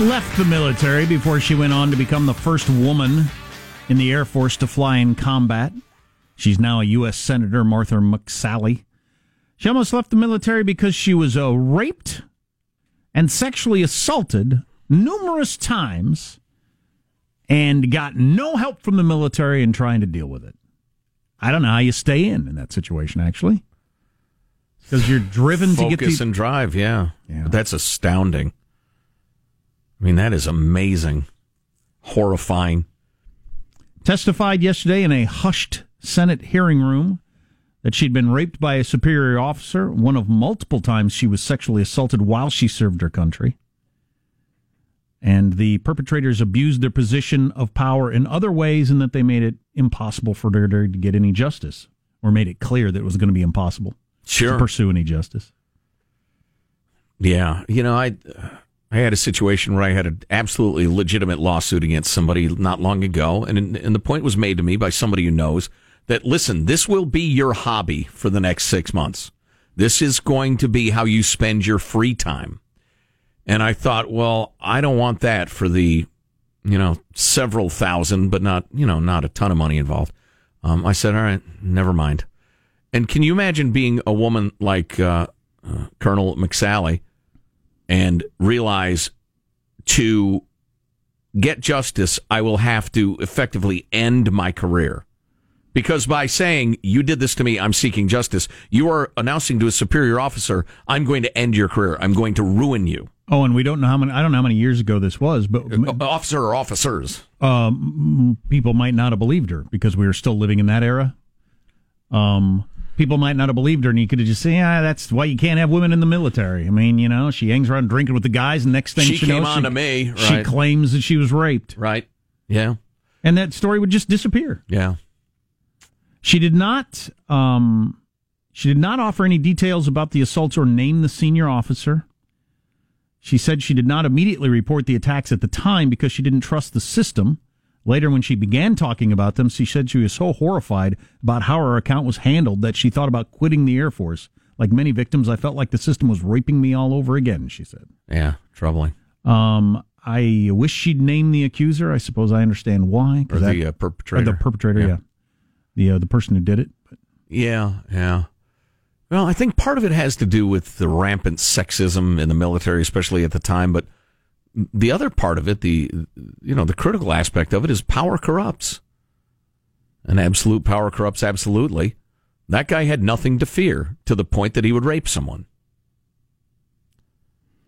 Left the military before she went on to become the first woman in the Air Force to fly in combat. She's now a U.S. Senator, Martha McSally. She almost left the military because she was uh, raped and sexually assaulted numerous times and got no help from the military in trying to deal with it. I don't know how you stay in in that situation, actually. Because you're driven to get Focus the. and drive, yeah. Yeah. That's astounding. I mean, that is amazing. Horrifying. testified yesterday in a hushed Senate hearing room that she'd been raped by a superior officer, one of multiple times she was sexually assaulted while she served her country. And the perpetrators abused their position of power in other ways, in that they made it impossible for her to get any justice, or made it clear that it was going to be impossible to pursue any justice. Yeah, you know, I I had a situation where I had an absolutely legitimate lawsuit against somebody not long ago, and and the point was made to me by somebody who knows that listen, this will be your hobby for the next six months. This is going to be how you spend your free time. And I thought, well, I don't want that for the, you know, several thousand, but not, you know, not a ton of money involved. Um, I said, all right, never mind. And can you imagine being a woman like uh, uh, Colonel McSally and realize to get justice, I will have to effectively end my career? Because by saying, you did this to me, I'm seeking justice, you are announcing to a superior officer, I'm going to end your career. I'm going to ruin you. Oh, and we don't know how many. I don't know how many years ago this was, but Officer or officers. um, people might not have believed her because we were still living in that era. Um, people might not have believed her, and you could have just said, "Yeah, that's why you can't have women in the military." I mean, you know, she hangs around drinking with the guys, and next thing She she, came knows, on she, to me, she claims that she was raped, Right. Yeah. and that story would just disappear. Yeah. She did not. Um, she did not offer any details about the assaults or name the senior officer. She said she did not immediately report the attacks at the time because she didn't trust the system. Later, when she began talking about them, she said she was so horrified about how her account was handled that she thought about quitting the Air Force. Like many victims, I felt like the system was raping me all over again, she said. Yeah. Troubling. Um, I wish she'd name the accuser. I suppose I understand why. Or that- the uh, or perpetrator. the perpetrator, yeah. Yeah. The, uh, the person who did it. Yeah, yeah. Well, I think part of it has to do with the rampant sexism in the military, especially at the time. But the other part of it, the you know, the critical aspect of it is power corrupts, and absolute power corrupts absolutely. That guy had nothing to fear to the point that he would rape someone.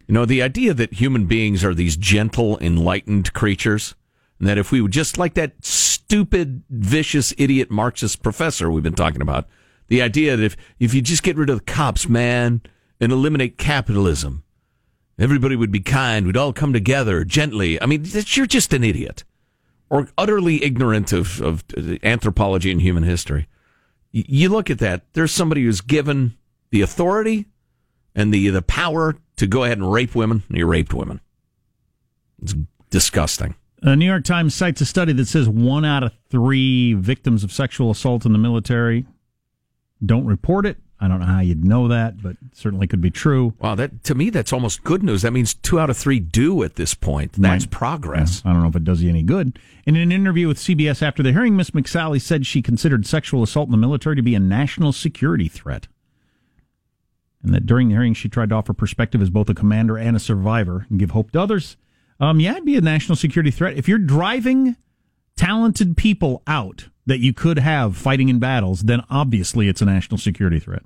You know, the idea that human beings are these gentle, enlightened creatures, and that if we would just like that stupid, vicious, idiot Marxist professor we've been talking about, the idea that if, if you just get rid of the cops, man, and eliminate capitalism, everybody would be kind, we'd all come together gently. I mean, you're just an idiot or utterly ignorant of, of anthropology and human history. You look at that, there's somebody who's given the authority and the, the power to go ahead and rape women, and you raped women. It's disgusting. The New York Times cites a study that says one out of three victims of sexual assault in the military don't report it. I don't know how you'd know that, but certainly could be true. Wow, that to me that's almost good news. That means two out of three do at this point. That's Right. progress. I don't know if it does you any good. In an interview with CBS after the hearing, Miss McSally said she considered sexual assault in the military to be a national security threat. And that during the hearing, she tried to offer perspective as both a commander and a survivor and give hope to others. Um, yeah, it'd be a national security threat. If you're driving talented people out that you could have fighting in battles, then obviously it's a national security threat.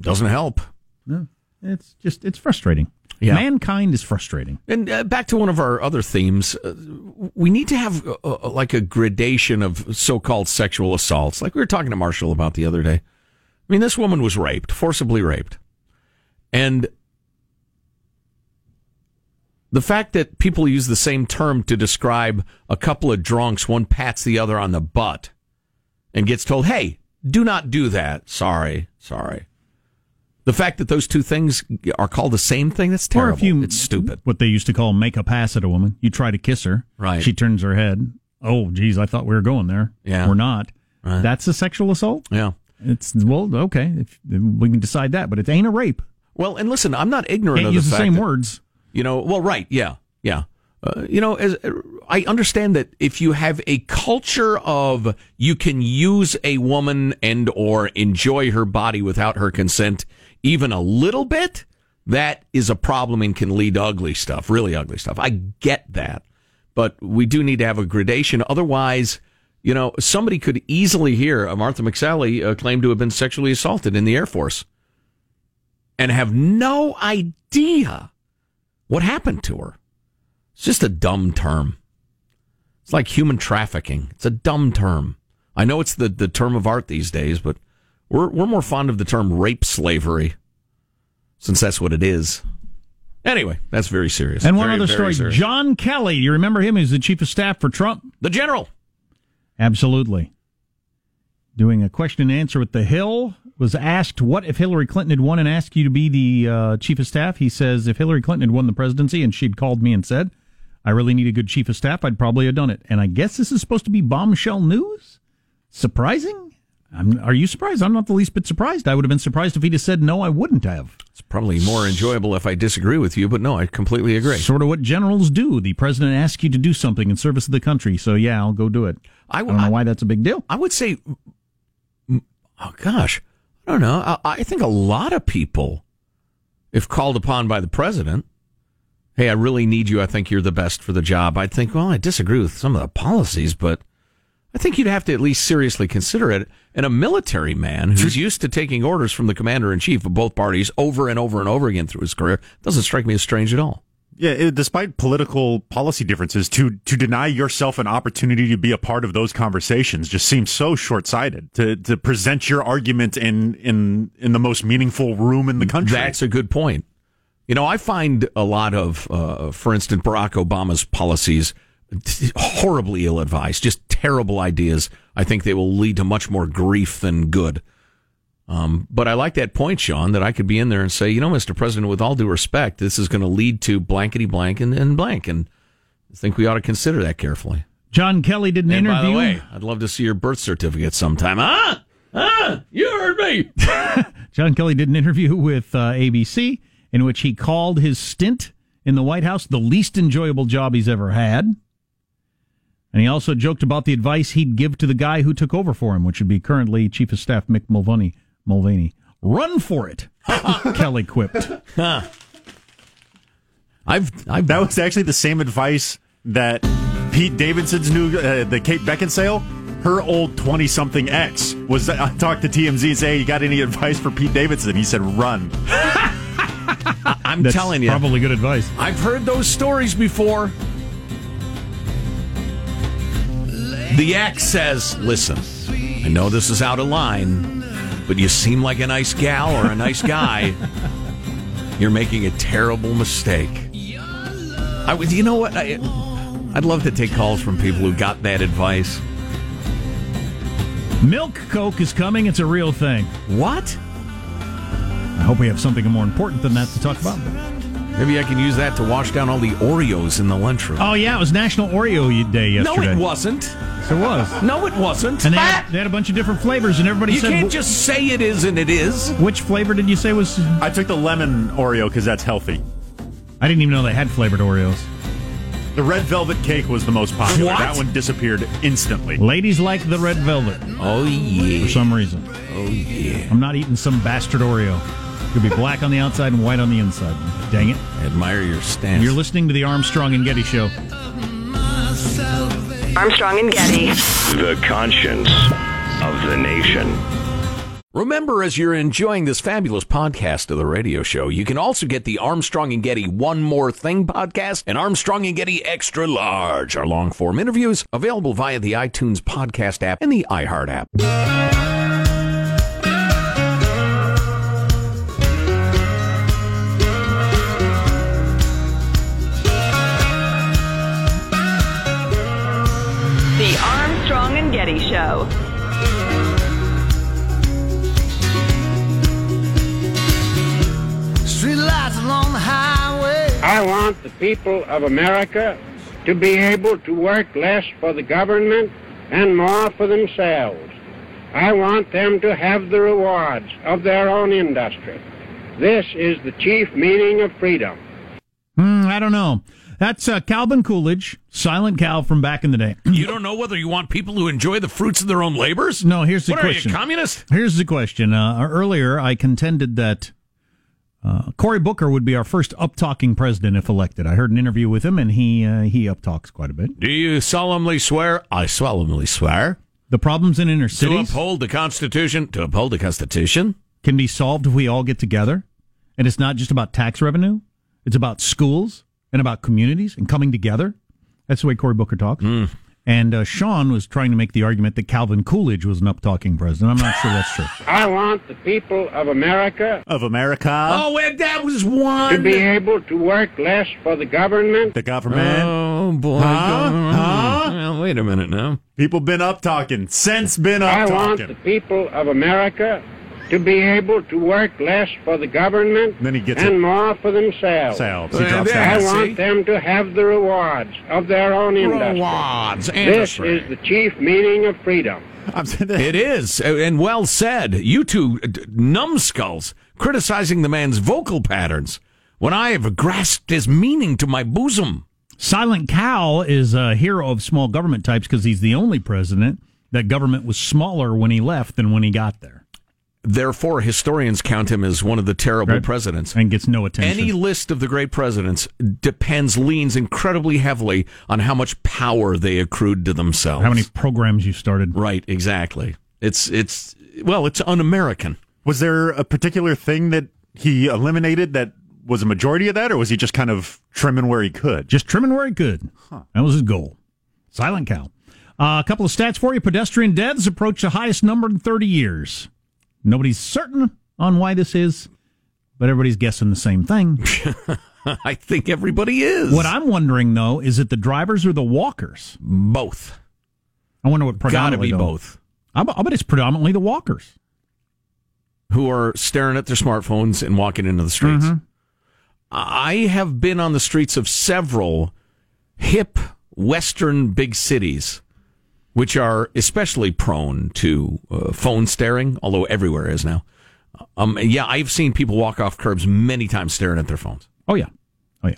Doesn't help. No, It's just, it's frustrating. Yeah. Mankind is frustrating. And uh, back to one of our other themes, uh, we need to have uh, uh, like a gradation of so-called sexual assaults, like we were talking to Marshall about the other day. I mean, this woman was raped, forcibly raped, and the fact that people use the same term to describe a couple of drunks, one pats the other on the butt, and gets told, "Hey, do not do that." Sorry, sorry. The fact that those two things are called the same thing, that's terrible. Or if you, it's stupid. What they used to call make a pass at a woman. You try to kiss her. Right. She turns her head. Oh, geez, I thought we were going there. Yeah. We're not. Right. That's a sexual assault? Yeah. It's, well, okay. If, we can decide that, but it ain't a rape. Well, and listen, I'm not ignorant Can't of use the the fact same that- words. You know, well, right, yeah, yeah. Uh, you know, as I understand that if you have a culture of you can use a woman and or enjoy her body without her consent, even a little bit, that is a problem and can lead to ugly stuff, really ugly stuff. I get that, but we do need to have a gradation. Otherwise, you know, somebody could easily hear Martha McSally uh, claim to have been sexually assaulted in the Air Force and have no idea what happened to her. It's just a dumb term. It's like human trafficking. It's a dumb term. I know it's the, the term of art these days, but we're, we're more fond of the term rape slavery since that's what it is. Anyway, that's very serious. And one very, other story serious. John Kelly, you remember him? He's the chief of staff for Trump. The general. Absolutely. Doing a question and answer with The Hill was asked what if Hillary Clinton had won and asked you to be the uh, chief of staff. He says if Hillary Clinton had won the presidency and she'd called me and said, I really need a good chief of staff, I'd probably have done it. And I guess this is supposed to be bombshell news? Surprising? I'm, are you surprised? I'm not the least bit surprised. I would have been surprised if he'd have said no, I wouldn't have. It's probably more enjoyable if I disagree with you, but no, I completely agree. Sort of what generals do. The president asks you to do something in service of the country, so yeah, I'll go do it. I, w- I don't know why that's a big deal. I would say, oh gosh, I don't know. I, I think a lot of people, if called upon by the president, hey, I really need you. I think you're the best for the job. I'd think, well, I disagree with some of the policies, but I think you'd have to at least seriously consider it. And a military man who's used to taking orders from the commander in chief of both parties over and over and over again through his career doesn't strike me as strange at all. Yeah, it, despite political policy differences, to to deny yourself an opportunity to be a part of those conversations just seems so short sighted. To to present your argument in in in the most meaningful room in the country. That's a good point. You know, I find a lot of, uh, for instance, Barack Obama's policies horribly ill advised, just terrible ideas. I think they will lead to much more grief than good. Um, but I like that point, Sean, that I could be in there and say, you know, Mr. President, with all due respect, this is going to lead to blankety blank and, and blank. And I think we ought to consider that carefully. John Kelly did an and interview. By the way, I'd love to see your birth certificate sometime. Huh? Huh? You heard me. John Kelly did an interview with uh, ABC in which he called his stint in the White House the least enjoyable job he's ever had. And he also joked about the advice he'd give to the guy who took over for him, which would be currently Chief of Staff Mick Mulvaney. Mulvaney. Run for it, Kelly quipped. Huh. I've, I've, that was actually the same advice that Pete Davidson's new, uh, the Kate Beckinsale, her old 20 something ex was. I talked to TMZ and say, hey, You got any advice for Pete Davidson? He said, Run. I'm That's telling you. Probably good advice. I've heard those stories before. The ex says, Listen, I know this is out of line, but you seem like a nice gal or a nice guy. You're making a terrible mistake. I would, you know what? I, I'd love to take calls from people who got that advice. Milk Coke is coming. It's a real thing. What? I hope we have something more important than that to talk about. Maybe I can use that to wash down all the Oreos in the lunchroom. Oh yeah, it was National Oreo Day yesterday. No, it wasn't. Yes, it was. No, it wasn't. And they had, they had, a bunch of different flavors, and everybody you said, "You can't just say it is and it is." Which flavor did you say was? I took the lemon Oreo because that's healthy. I didn't even know they had flavored Oreos. The red velvet cake was the most popular. What? That one disappeared instantly. Ladies like the red velvet. Oh yeah. For some reason. Oh yeah. I'm not eating some bastard Oreo. Could be black on the outside and white on the inside. Dang it. I admire your stance. You're listening to the Armstrong and Getty Show. Armstrong and Getty. The conscience of the nation. Remember, as you're enjoying this fabulous podcast of the radio show, you can also get the Armstrong and Getty One More Thing podcast and Armstrong and Getty Extra Large, our long form interviews available via the iTunes podcast app and the iHeart app. Getty Show. along the highway. I want the people of America to be able to work less for the government and more for themselves. I want them to have the rewards of their own industry. This is the chief meaning of freedom. Hmm, I don't know. That's uh, Calvin Coolidge, Silent Cal from back in the day. You don't know whether you want people who enjoy the fruits of their own labors? No, here's the what question. Are you, communist? Here's the question. Uh, earlier, I contended that uh, Cory Booker would be our first up-talking president if elected. I heard an interview with him, and he uh, he up-talks quite a bit. Do you solemnly swear? I solemnly swear. The problems in inner cities To uphold the Constitution. To uphold the Constitution. can be solved if we all get together, and it's not just about tax revenue. It's about schools and about communities and coming together. That's the way Cory Booker talks. And uh, Sean was trying to make the argument that Calvin Coolidge was an up-talking president. I'm not sure that's true. I want the people of America Of America, Oh, and that was one. to be able to work less for the government the government. Oh boy! Huh? Well, wait a minute now. People been up talking. Since been up talking. I want talking. the people of America to be able to work less for the government Then he gets and it. more for themselves. Sales. He drops there- I. See? want them to have the rewards of their own industry. Rewards, This industry. is the chief meaning of freedom. I'm saying that- It is, and well said. You two uh, numbskulls criticizing the man's vocal patterns when I have grasped his meaning to my bosom. Silent Cal is a hero of small government types because he's the only president that government was smaller when he left than when he got there Therefore, historians count him as one of the terrible Right. presidents. and gets no attention. Any list of the great presidents depends, leans incredibly heavily on how much power they accrued to themselves. How many programs you started? Right, exactly. It's it's well, it's un-American. Was there a particular thing that he eliminated that was a majority of that, or was he just kind of trimming where he could? Just trimming where he could. That was his goal. Silent Cal. Uh, a couple of stats for you. Pedestrian deaths approach the highest number in 30 years. Nobody's certain on why this is, but everybody's guessing the same thing. I think everybody is. what I'm wondering, though, is it the drivers or the walkers? both I wonder what predominantly. got to be though. both. I I bet it's predominantly the walkers. who are staring at their smartphones and walking into the streets. Mm-hmm. I have been on the streets of several hip Western big cities, which are especially prone to uh, phone staring, although everywhere is now. Um, yeah, I've seen people walk off curbs many times staring at their phones. Oh yeah, oh yeah.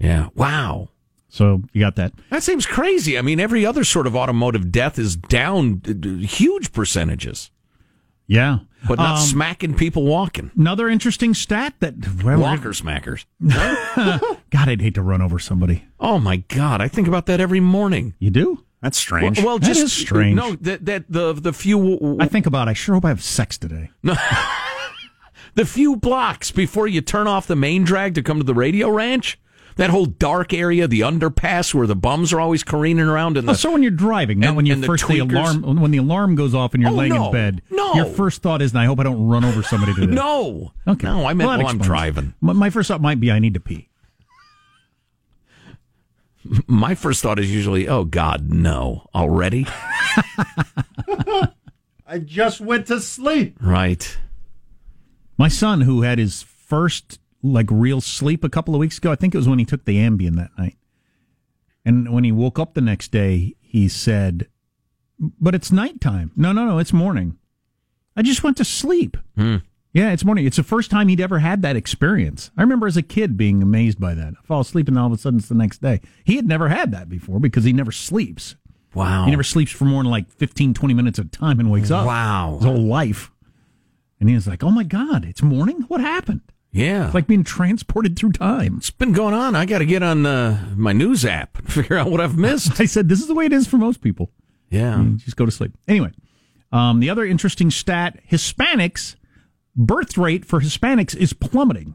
Yeah. Wow. So you got that. That seems crazy. I mean, every other sort of automotive death is down huge percentages, Yeah, but not Um, smacking people walking. Another interesting stat that well, Walker smackers. God, I'd hate to run over somebody. Oh my God! I think about that every morning. You do? That's strange. Well, That just is strange. No, that that the the few I think about. I sure hope I have sex today. the few blocks before you turn off the main drag to come to the radio ranch. That whole dark area, the underpass where the bums are always careening around in oh, the Oh, so when you're driving, not And- when you and the first the alarm when the alarm goes off and you're Oh, laying no. in bed. No. your first thought is, "I hope I don't run over somebody today." no, Okay. no, I meant Well, that while I'm driving. My, my first thought might be, "I need to pee." My first thought is usually, oh God, no, already, I just went to sleep. right? My son, who had his first like real sleep a couple of weeks ago, I think it was when he took the Ambien that night. And when he woke up the next day, he said, "But it's nighttime." No, no, no, it's morning. I just went to sleep. Hmm. Yeah, it's morning. It's the first time he'd ever had that experience. I remember as a kid being amazed by that. I fall asleep and all of a sudden it's the next day. He had never had that before because he never sleeps. Wow, He never sleeps for more than like 15, 20 minutes at a time and wakes up. Wow. His whole life. And he was like, oh my God, it's morning? What happened? yeah, It's like being transported through time. it's been going on. I got to get on uh, my news app and figure out what I've missed. I said, this is the way it is for most people. Yeah, You just go to sleep. Anyway, um, the other interesting stat Hispanics, birth rate for Hispanics is plummeting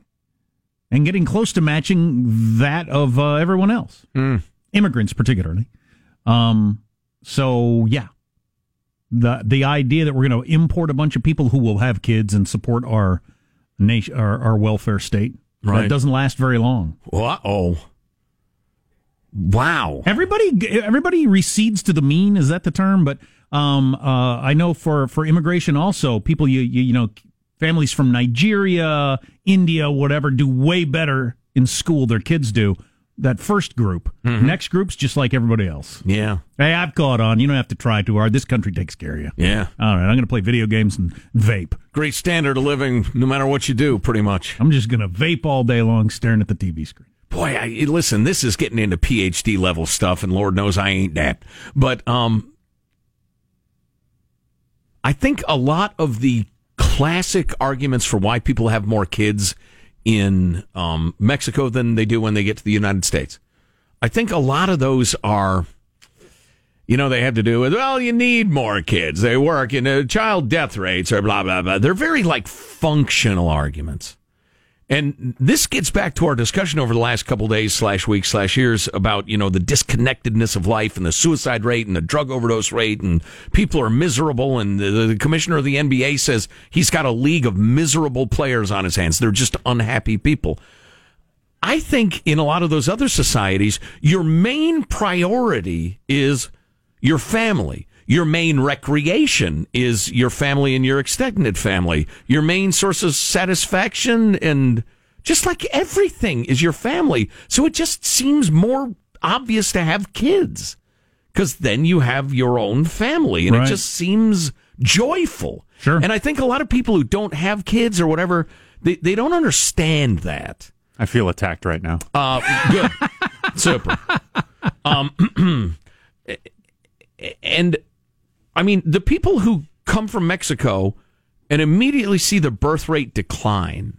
and getting close to matching that of uh, everyone else, immigrants particularly. Um, so, yeah. The, the idea that we're going to import a bunch of people who will have kids and support our nation, our, our welfare state, Right. that doesn't last very long. Uh oh. Wow. Everybody, everybody recedes to the mean. Is that the term? But um, uh, I know for for immigration also, people you you, you know, families from Nigeria, India, whatever, do way better in school. Their kids do. That first group, next group's just like everybody else. Yeah. Hey, I've caught on. You don't have to try too hard. This country takes care of you. Yeah. All right, I'm going to play video games and vape. Great standard of living, no matter what you do, pretty much. I'm just going to vape all day long, staring at the TV screen. boy, I, listen, this is getting into PhD level stuff, and Lord knows I ain't that. But um, I think a lot of the classic arguments for why people have more kids in um, Mexico than they do when they get to the United States. I think a lot of those are, you know, they have to do with, well, you need more kids. They work in uh, child death rates or blah, blah, blah. They're very like functional arguments. And this gets back to our discussion over the last couple days slash weeks slash years about, you know, the disconnectedness of life and the suicide rate and the drug overdose rate and people are miserable. And the, the commissioner of the NBA says he's got a league of miserable players on his hands. They're just unhappy people. I think in a lot of those other societies, your main priority is your family. Your main recreation is your family and your extended family. Your main source of satisfaction and just like everything is your family. So it just seems more obvious to have kids because then you have your own family and Right. it just seems joyful. Sure. And I think a lot of people who don't have kids or whatever, they, they don't understand that. I feel attacked right now. Uh, good. Super. Um, and I mean, the people who come from Mexico and immediately see the birth rate decline.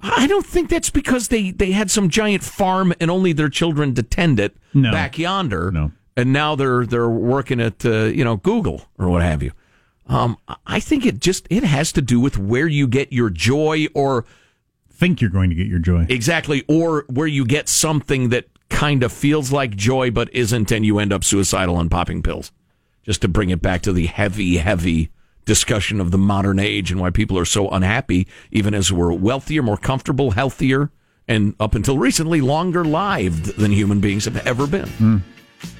I don't think that's because they, they had some giant farm and only their children to tend it No. back yonder. No. And now they're they're working at uh, you know Google or what have you. Um, I think it just it has to do with where you get your joy or Think you're going to get your joy. Exactly. Or where you get something that kind of feels like joy but isn't, and you end up suicidal and popping pills. Just to bring it back to the heavy, heavy discussion of the modern age and why people are so unhappy, even as we're wealthier, more comfortable, healthier, and up until recently, longer lived than human beings have ever been. Hmm.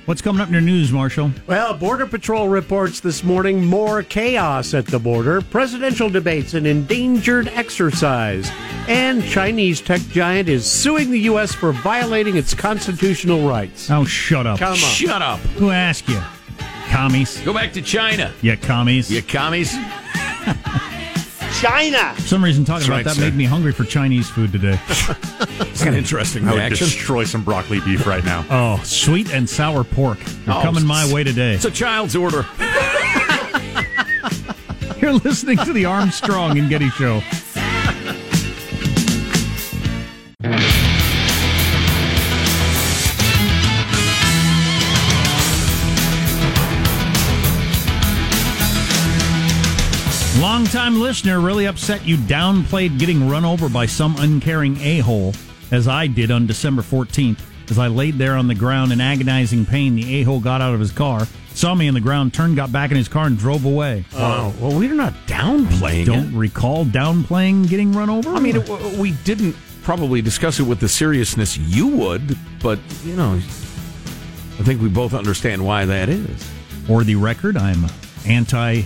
What's coming up in your news, Marshall? Well, Border Patrol reports this morning more chaos at the border, presidential debates, an endangered exercise, and Chinese tech giant is suing the U.S. for violating its constitutional rights. Oh, shut up. Come on. Shut up. Who asked you? Commies. Go back to China. Yeah, commies. You commies. China! For some reason, talking That's about right, that sir. made me hungry for Chinese food today. It's an interesting I would reaction. destroy some broccoli beef right now. oh, sweet and sour pork. You're Oh, coming my way today. It's a child's order. You're listening to the Armstrong and Getty Show. Longtime listener really upset you downplayed getting run over by some uncaring a hole, as I did on December 14th. As I laid there on the ground in agonizing pain, the a hole got out of his car, saw me on the ground, turned, got back in his car, and drove away. Oh, well, we're not downplaying Don't it. recall downplaying getting run over. I mean, it, we didn't probably discuss it with the seriousness you would, but you know, I think we both understand why that is. or the record, I'm anti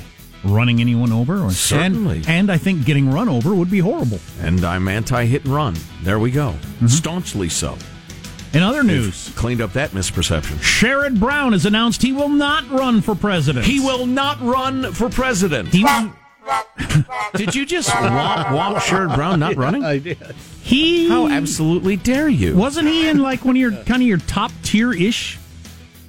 running anyone over. Or, Certainly. and, and I think getting run over would be horrible. And I'm anti hit and run. There we go. Mm-hmm. Staunchly so. In other news, Cleaned up that misperception. Sherrod Brown has announced he will not run for president. He will not run for president. He will. Did you just womp womp Sherrod Brown not running? I did. He How absolutely dare you? wasn't he in like one of your kind of your top tier ish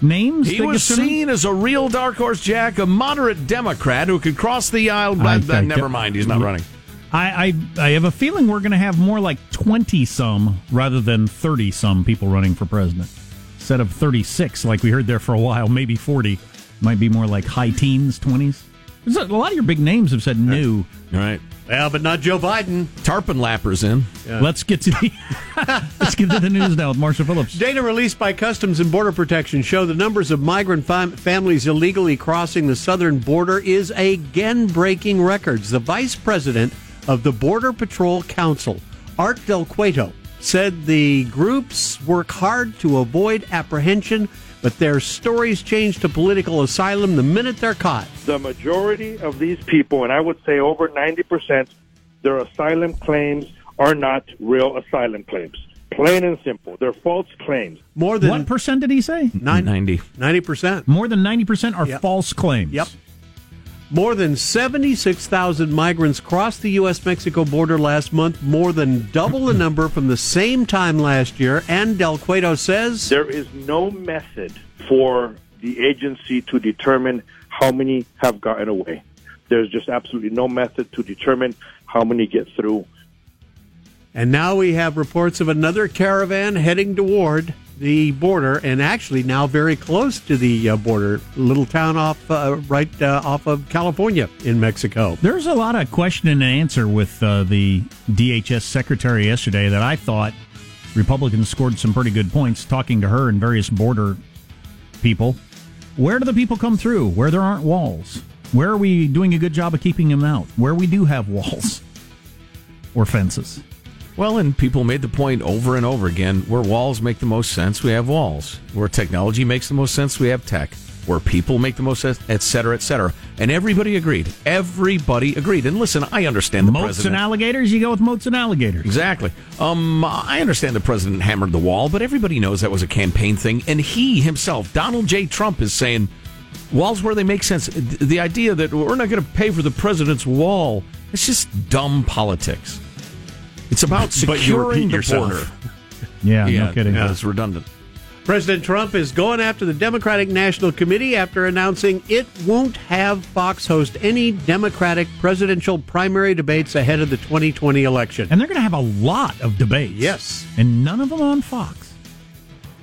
names? He was gets to him? seen as a real dark horse Jack, a moderate Democrat who could cross the aisle. But never mind, he's not running. I, I I have a feeling we're going to have more like twenty some rather than thirty some people running for president. Instead of thirty six, like we heard there for a while, maybe forty. Might be more like high teens, twenties. A lot of your big names have said no. All right. Well, but not Joe Biden. Tarpon Lapper's in. Let's get to the let's get to the news now with Marshall Phillips. Data released by Customs and Border Protection show the numbers of migrant fam- families illegally crossing the southern border is again breaking records. The vice president of the Border Patrol Council, Art Del Cueto, said the groups work hard to avoid apprehension, but their stories change to political asylum the minute they're caught. the majority of these people, and I would say over 90%, their asylum claims are not real asylum claims. Plain and simple. They're false claims. More than What percent did he say? nine- 90. 90%. More than ninety percent are Yep. false claims. Yep. More than 76,000 migrants crossed the U.S. Mexico border last month, more than double the number from the same time last year. And Del Cueto says There is no method for the agency to determine how many have gotten away. There's just absolutely no method to determine how many get through. And now we have reports of another caravan heading toward the border, and actually now very close to the uh, border, little town off uh, right uh, off of California in Mexico. There's a lot of question and answer with uh, the DHS secretary yesterday that I thought Republicans scored some pretty good points talking to her and various border people. Where do the people come through? Where there aren't walls? Where are we doing a good job of keeping them out? Where we do have walls or fences? Well, and people made the point over and over again where walls make the most sense, we have walls. Where technology makes the most sense, we have tech. Where people make the most sense, et cetera, et cetera. And everybody agreed. Everybody agreed. And listen, I understand the moats president. and alligators, you go with moats and alligators. Exactly. Um, I understand the president hammered the wall, but everybody knows that was a campaign thing. And he himself, Donald J. Trump, is saying walls where they make sense. The idea that we're not going to pay for the president's wall, it's just dumb politics. It's about But you securing repeat the yourself. border. Yeah, no kidding. Yeah, it's redundant. President Trump is going after the Democratic National Committee after announcing it won't have Fox host any Democratic presidential primary debates ahead of the 2020 election. And they're going to have a lot of debates. Yes. And none of them on Fox.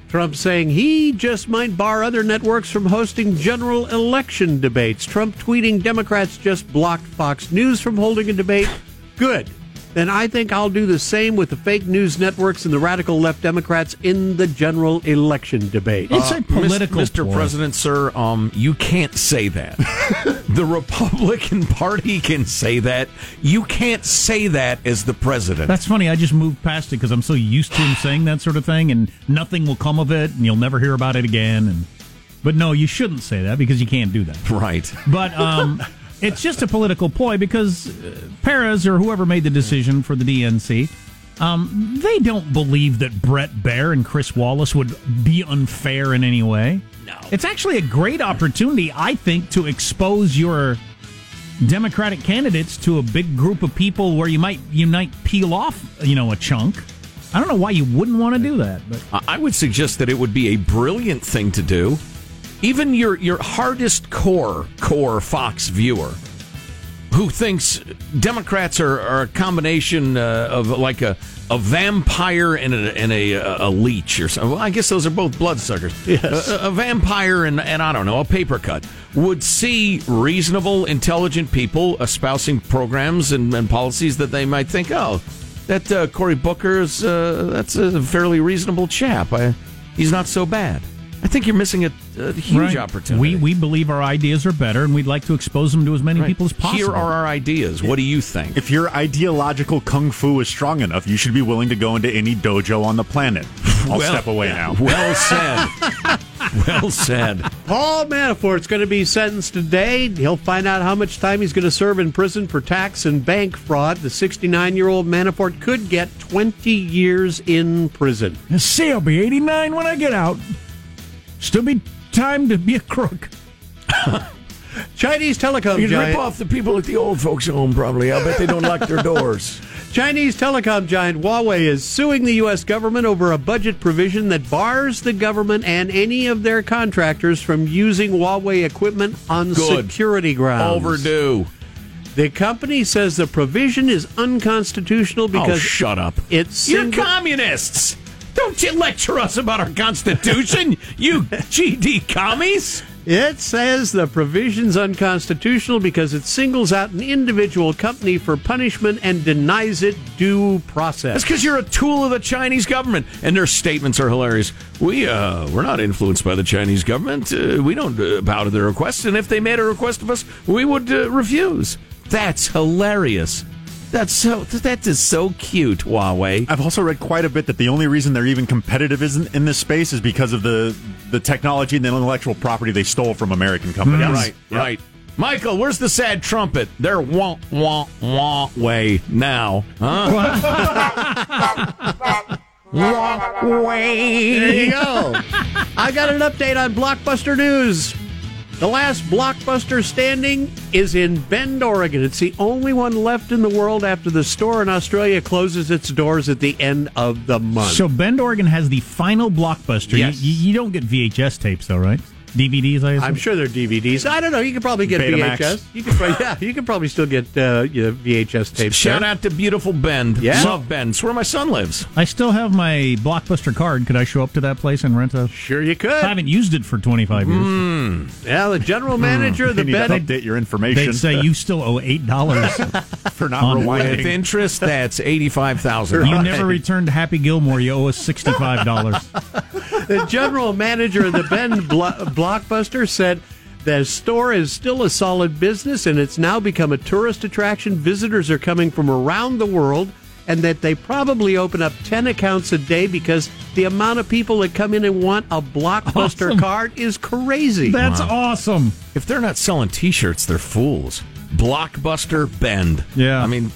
Trump saying he just might bar other networks from hosting general election debates. Trump tweeting Democrats just blocked Fox News from holding a debate. Good. Then I think I'll do the same with the fake news networks and the radical left Democrats in the general election debate. It's a political Mr. ploy. President, sir, um, you can't say that. the Republican Party can say that. You can't say that as the president. That's funny. I just moved past it because I'm so used to him saying that sort of thing, and nothing will come of it, and you'll never hear about it again. And but no, you shouldn't say that because you can't do that. right. But um, it's just a political ploy because uh, Perez or whoever made the decision for the DNC, um, they don't believe that Bret Baier and Chris Wallace would be unfair in any way. No, it's actually a great opportunity, I think, to expose your Democratic candidates to a big group of people where you might you might peel off, you know, a chunk. I don't know why you wouldn't want to do that, but I would suggest that it would be a brilliant thing to do. Even your your hardest core core Fox viewer, who thinks Democrats are, are a combination uh, of like a a vampire and a and a, a leech or something. Well, I guess those are both bloodsuckers. Yes. A, a vampire and and I don't know a paper cut would see reasonable, intelligent people espousing programs and, and policies that they might think, oh, that uh, Cory Booker's uh, that's a fairly reasonable chap. I, he's not so bad. I think you're missing a, a huge Right. opportunity. We we believe our ideas are better, and we'd like to expose them to as many Right. people as possible. Here are our ideas. What do you think? If your ideological kung fu is strong enough, you should be willing to go into any dojo on the planet. I'll Well- step away now. Well said. well said. Paul Manafort's going to be sentenced today. He'll find out how much time he's going to serve in prison for tax and bank fraud. The 69 year old Manafort could get 20 years in prison. See, I'll be 89 when I get out. Still be time to be a crook. Chinese telecom You giant. rip off the people at the old folks' home, probably. I bet they don't lock their doors. Chinese telecom giant Huawei is suing the U.S. government over a budget provision that bars the government and any of their contractors from using Huawei equipment on Good. security grounds. Overdue. The company says the provision is unconstitutional Oh, because shut up. it's You're communists. Don't you lecture us about our Constitution, you GD commies. It says the provision's unconstitutional because it singles out an individual company for punishment and denies it due process. That's because you're a tool of the Chinese government, and their statements are hilarious. We uh, we're not influenced by the Chinese government. Uh, we don't uh, bow to their requests, and if they made a request of us, we would uh, refuse. That's hilarious. That's so. That is so cute, Huawei. I've also read quite a bit that the only reason they're even competitive in, in this space is because of the the technology and the intellectual property they stole from American companies. Mm. Right, right. Michael, where's the sad trumpet? They're wah wah wah way now, huh? wah way. There you go. I got an update on Blockbuster News. The last blockbuster standing is in Bend, Oregon. It's the only one left in the world after the store in Australia closes its doors at the end of the month. So Bend, Oregon has the final blockbuster. Yes. You, you don't get VHS tapes though, right? DVDs, I assume. I'm sure they're DVDs. I don't know. You could probably get Betamax. VHS. You could probably, yeah, you could probably still get uh, yeah, VHS tapes. Shout there. out to beautiful Bend. Yeah. Love Bend. It's where my son lives. I still have my blockbuster card. Could I show up to that place and rent a? Sure, you could. I haven't used it for 25 years. Mm. Yeah, the general manager of the You need to Bend. update your information They'd say you still owe eight dollars. for not on- With interest, that's eighty-five thousand. you never returned Happy Gilmore. You owe us sixty-five dollars. the general manager of the Bend Blo- Blockbuster said the store is still a solid business and it's now become a tourist attraction. Visitors are coming from around the world, and that they probably open up 10 accounts a day because the amount of people that come in and want a Blockbuster Awesome. card is crazy. That's awesome. If they're not selling T-shirts, they're fools. Blockbuster Bend. Yeah. I mean,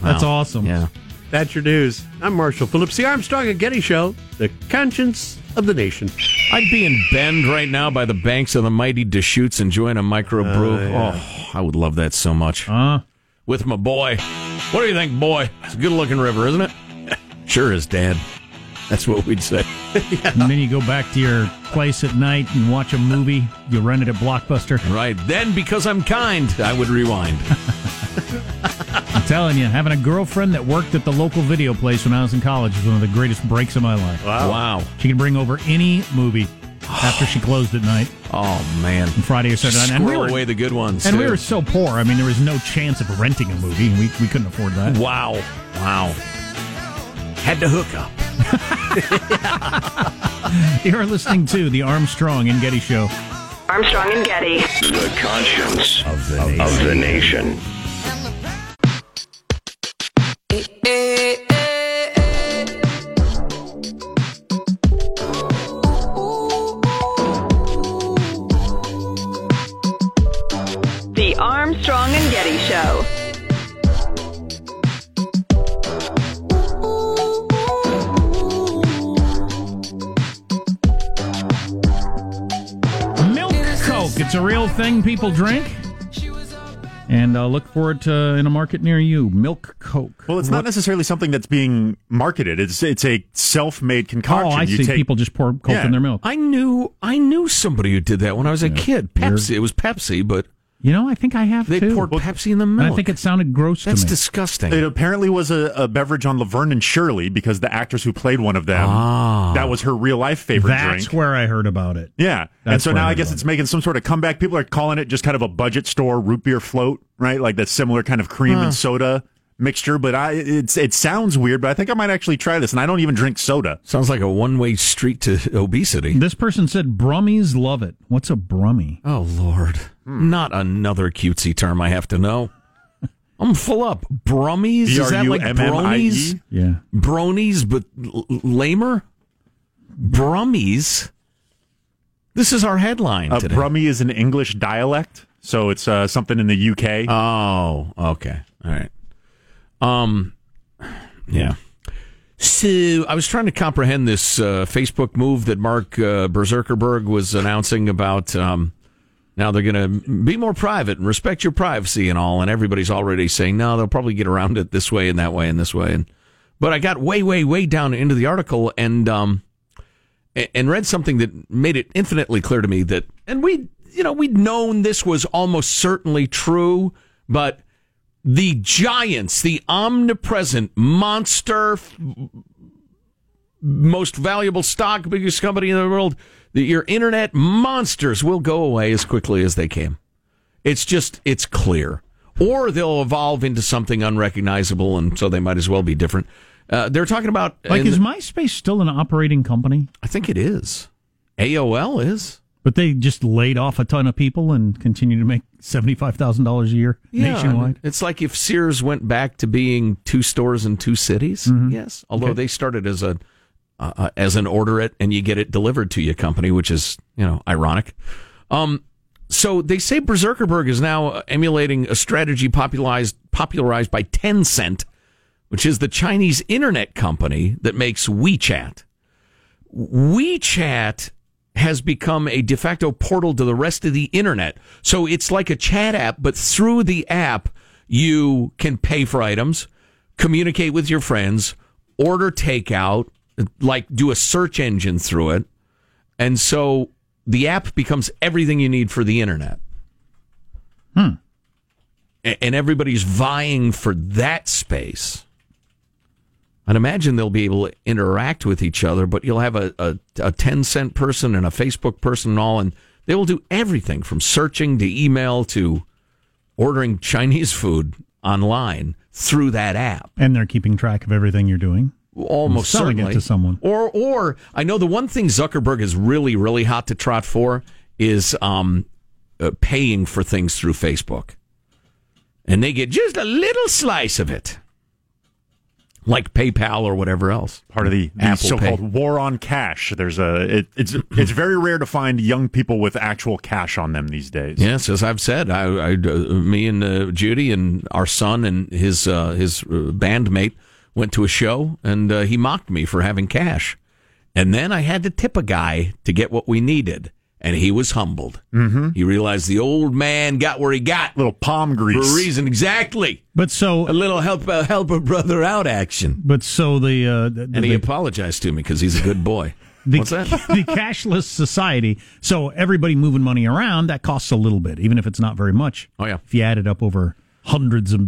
That's awesome. Yeah. That's your news. I'm Marshall Phillips, the Armstrong and Getty Show, the conscience of the nation. I'd be in Bend right now by the banks of the mighty Deschutes enjoying a microbrew. Oh, I would love that so much. Uh, With my boy. What do you think, boy? It's a good looking river, isn't it? Sure is, Dad. That's what we'd say. and then you go back to your place at night and watch a movie. You rent it at Blockbuster. Right. Then, because I'm kind, I would rewind. I'm telling you, having a girlfriend that worked at the local video place when I was in college was one of the greatest breaks of my life. Wow. Wow. She could bring over any movie after she closed at night, Oh, man. Friday or Saturday night. And we were, away the good ones. and we were so poor. I mean, there was no chance of renting a movie. and We, we couldn't afford that. Wow. Wow. Had to hook up. You're listening to the Armstrong and Getty Show. Armstrong and Getty. The conscience of the nation. Of the nation. Real thing people drink. And uh, look for it uh, in a market near you. Milk Coke. Well, it's not necessarily something that's being marketed. It's it's a self-made concoction. Oh, concoction. I You see. take- People just pour Coke Yeah. in their milk. I knew I knew somebody who did that when I was a kid. Pepsi. It was Pepsi, but You know, I think I have they too. poured Pepsi in the And milk. I think it sounded gross That's to me. disgusting. It apparently was a, a beverage on Laverne and Shirley because the actress who played one of them, ah. that was her real life favorite That's drink. where I heard about it. Yeah. and so now I I guess it's it. making some sort of comeback. People are calling it just kind of a budget store root beer float, right? Like that similar kind of cream and soda mixture. But I, it's it sounds weird, but I think I might actually try this. And I don't even drink soda. Sounds like a one way street to obesity. This person said brummies love it. What's a brummie? Oh Lord, not another cutesy term I have to know. I'm full up. Brummies? Is that like B-R-U-M-M-I-E? bronies? Yeah. Bronies, but l- lamer? Brummies? This is our headline Uh, today. Brummie is an English dialect, so it's uh, something in the UK. Oh, okay. All right. Um, yeah. So I was trying to comprehend this uh, Facebook move that Mark uh, Berserkerberg was announcing about. Um, now they're going to be more private and respect your privacy and all, and everybody's already saying no. They'll probably get around it this way and that way and this way. And but I got way, way, way down into the article and um, and read something that made it infinitely clear to me that, and we, you know, we'd known this was almost certainly true, but the giants, the omnipresent monster, most valuable stock, biggest company in the world, the, your internet monsters will go away as quickly as they came. It's just, it's clear. Or they'll evolve into something unrecognizable, and so they might as well be different. Uh, they're talking about. Like, is MySpace still an operating company? I think it is. AOL is. But they just laid off a ton of people and continue to make seventy-five thousand dollars a year nationwide. It's like if Sears went back to being two stores in two cities. Mm-hmm. Yes, although they started as a uh, uh, as an order it and you get it delivered to you company, which is you know ironic. Um, so they say Berserkerberg is now emulating a strategy popularized popularized by Tencent, which is the Chinese internet company that makes WeChat. WeChat has become a de facto portal to the rest of the internet. So it's like a chat app, but through the app, you can pay for items, communicate with your friends, order takeout, like do a search engine through it. And so the app becomes everything you need for the internet. Hmm. And everybody's vying for that space. I'd imagine they'll be able to interact with each other, but you'll have a, a, a Tencent person and a Facebook person and all, and they will do everything from searching to email to ordering Chinese food online through that app. And they're keeping track of everything you're doing. Almost selling certainly. it to someone. Or, or I know the one thing Zuckerberg is really, really hot to trot for is um, uh, paying for things through Facebook, and they get just a little slice of it, like PayPal or whatever else. Part of the, the Apple so-called Pay. war on cash. There's a it, it's it's very rare to find young people with actual cash on them these days. Yes, as I've said, I, I uh, me and uh, Judy and our son and his uh, his uh, bandmate went to a show, and uh, he mocked me for having cash, and then I had to tip a guy to get what we needed, and he was humbled. Mm-hmm. He realized the old man got where he got Little palm grease. for a reason, exactly. But so, A little help uh, help a brother out action, but so the uh, the, and he the, apologized to me because he's a good boy. the, What's that? the cashless society. So everybody moving money around that costs a little bit, even if it's not very much. Oh, yeah. If you add it up over hundreds of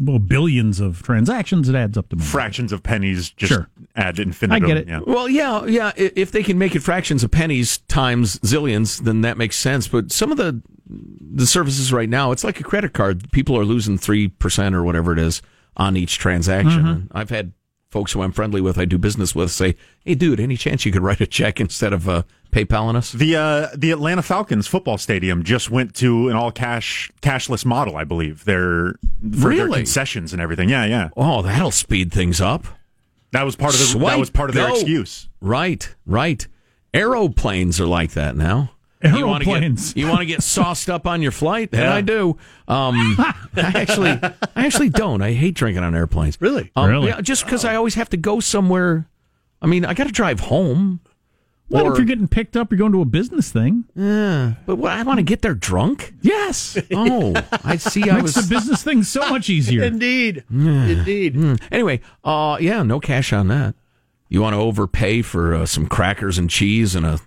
well, billions of transactions, it adds up to money. Fractions of pennies just Sure. ad infinitum. I get it. Yeah. Well, yeah, yeah. If they can make it fractions of pennies times zillions, then that makes sense. But some of the the services right now, it's like a credit card. People are losing three percent or whatever it is on each transaction. And I've had folks who I'm friendly with, I do business with, say, "Hey, dude, any chance you could write a check instead of uh, PayPaling us?" The uh, the Atlanta Falcons football stadium just went to an all cash cashless model, I believe. Their for their Really? concessions and everything. Yeah, yeah. Oh, that'll speed things up. That was part of the, that was part of their go. excuse. Right, right. Aeroplanes are like that now. You wanna get- Aeroplanes. You want to get sauced up on your flight? And I do. Um, I actually, I actually don't. I hate drinking on airplanes. Really? Um, Really? Yeah, just because I always have to go somewhere. I mean, I got to drive home. What if you're getting picked up? You're going to a business thing. Yeah, but what, I want to get there drunk. Yes, Oh, I see. I makes was the business thing so much easier. Indeed. Indeed. anyway. Uh, yeah, no cash on that. You want to overpay for uh, some crackers and cheese and a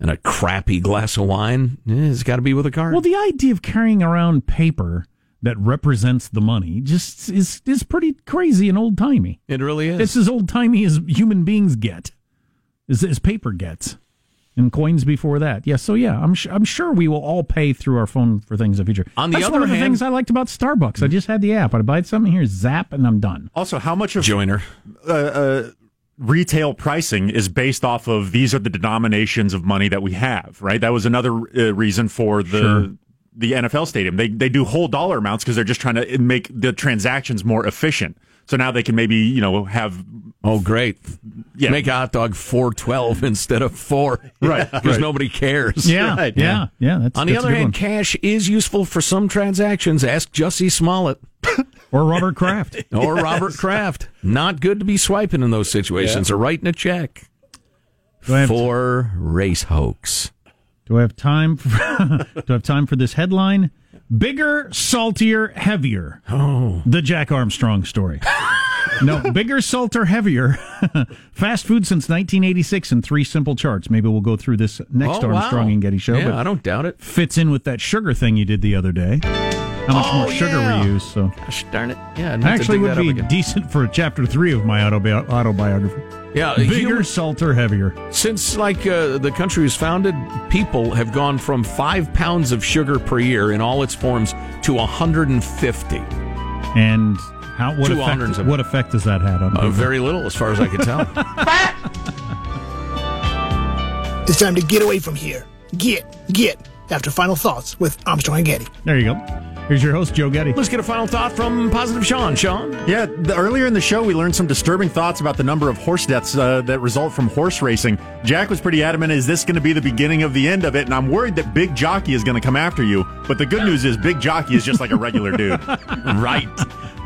and a crappy glass of wine? Eh, it's got to be with a card. Well, the idea of carrying around paper that represents the money just is is pretty crazy and old timey. it really is. It's as old timey as human beings get, as, as paper gets, and coins before that. Yeah, so yeah, I'm sure I'm sure we will all pay through our phone for things in the future. On the That's other one of the things I liked about Starbucks. I just had the app. I buy something here, zap, and I'm done. Also, how much of Joiner. uh, uh, retail pricing is based off of these are the denominations of money that we have, right? That was another uh, reason for the Sure. the NFL stadium. They they do whole dollar amounts because they're just trying to make the transactions more efficient. So now they can maybe you know have Oh, great. Yeah. Make a hot dog 412 instead of 4. Right, Because right. nobody cares. Yeah, right, yeah, yeah. That's On the that's other hand, one. cash is useful for some transactions. Ask Jussie Smollett or Robert Kraft. or Robert Kraft. Not good to be swiping in those situations or writing a check for race hoax. do I have time? For, do I have time for this headline? Bigger, saltier, heavier. Oh, the Jack Armstrong story. no, bigger, salter, heavier. Fast food since 1986 in three simple charts. Maybe we'll go through this next Oh, wow. Armstrong and Getty show. Yeah, but I don't doubt it. fits in with that sugar thing you did the other day. How much Oh, more sugar yeah. we use? So Gosh darn it. Yeah, I'd actually would be decent for chapter three of my autobi- autobiography. Yeah, Bigger, human- salter, heavier. Since like uh, the country was founded, people have gone from five pounds of sugar per year in all its forms to 150. And how what effect, of- what effect does that have on Uh, people? very little, as far as I can tell. It's time to get away from here. Get, get. After final thoughts with Armstrong and Getty. There you go. Here's your host, Joe Getty. Let's get a final thought from Positive Sean. Sean? Yeah, the, earlier in the show, we learned some disturbing thoughts about the number of horse deaths uh, that result from horse racing. Jack was pretty adamant, is this going to be the beginning of the end of it? And I'm worried that Big Jockey is going to come after you. But the good news is, Big Jockey is just like a regular dude. right.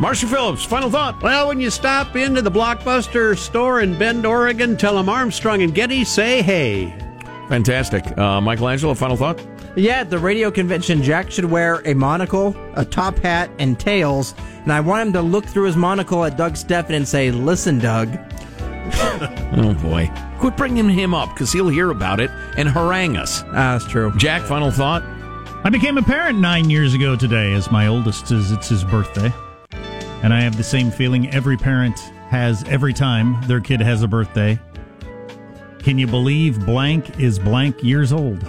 Marshall Phillips, final thought. Well, when you stop into the Blockbuster store in Bend, Oregon, tell them Armstrong and Getty say hey. Fantastic. Uh, Michelangelo, final thought? Yeah, at the radio convention, Jack should wear a monocle, a top hat, and tails. And I want him to look through his monocle at Doug Stephan and say, Listen, Doug. Oh, boy. Quit bringing him up because he'll hear about it and harangue us. Ah, that's true. Jack, final thought? I became a parent nine years ago today, as my oldest is it's his birthday, and I have the same feeling every parent has every time their kid has a birthday. Can you believe blank is blank years old?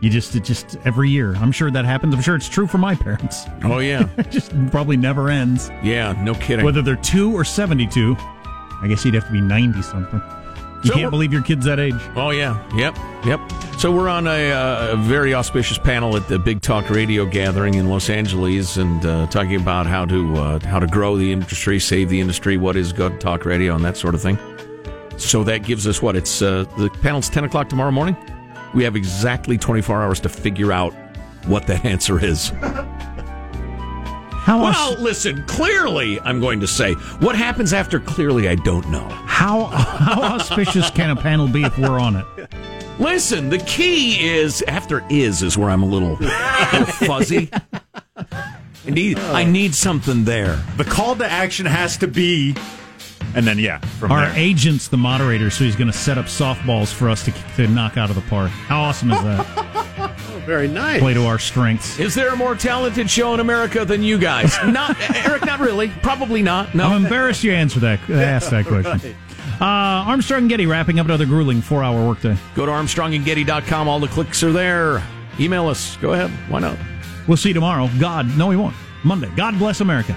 You just it just every year. I'm sure that happens. I'm sure it's true for my parents. Oh, yeah. It just probably never ends. yeah, no kidding. Whether they're two or seventy-two, I guess you'd have to be ninety something. You So can't believe your kid's that age. Oh yeah, yep, yep. So we're on a, uh, a very auspicious panel at the Big Talk Radio gathering in Los Angeles, and uh, talking about how to uh, how to grow the industry, save the industry, what is good talk radio, and that sort of thing. So that gives us what it's uh, the panel's ten o'clock tomorrow morning. We have exactly twenty four hours to figure out what that answer is. How Well, listen. Clearly, I'm going to say what happens after. Clearly, I don't know. how how auspicious can a panel be if we're on it? Listen, the key is after is is where I'm a little, little fuzzy. I need I need something there. The call to action has to be, and then yeah, from Our there. agent's the moderator, so he's going to set up softballs for us to, to knock out of the park. How awesome is that? Oh, very nice. Play to our strengths. Is there a more talented show in America than you guys? Not Eric, not really. Probably not. No. I'm embarrassed you answered that. Asked that question. Uh, Armstrong and Getty wrapping up another grueling four-hour workday. Go to armstrongandgetty.com. All the clicks are there. Email us. Go ahead. Why not? We'll see you tomorrow. God, no, we won't. Monday. God bless America.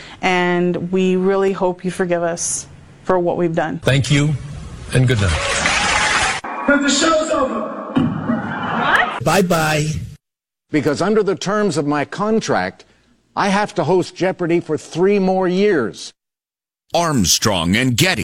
and we really hope you forgive us for what we've done. Thank you, and good night. The show's over. What? Bye bye. Because under the terms of my contract, I have to host Jeopardy for three more years. Armstrong and Getty.